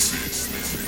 this is. This is.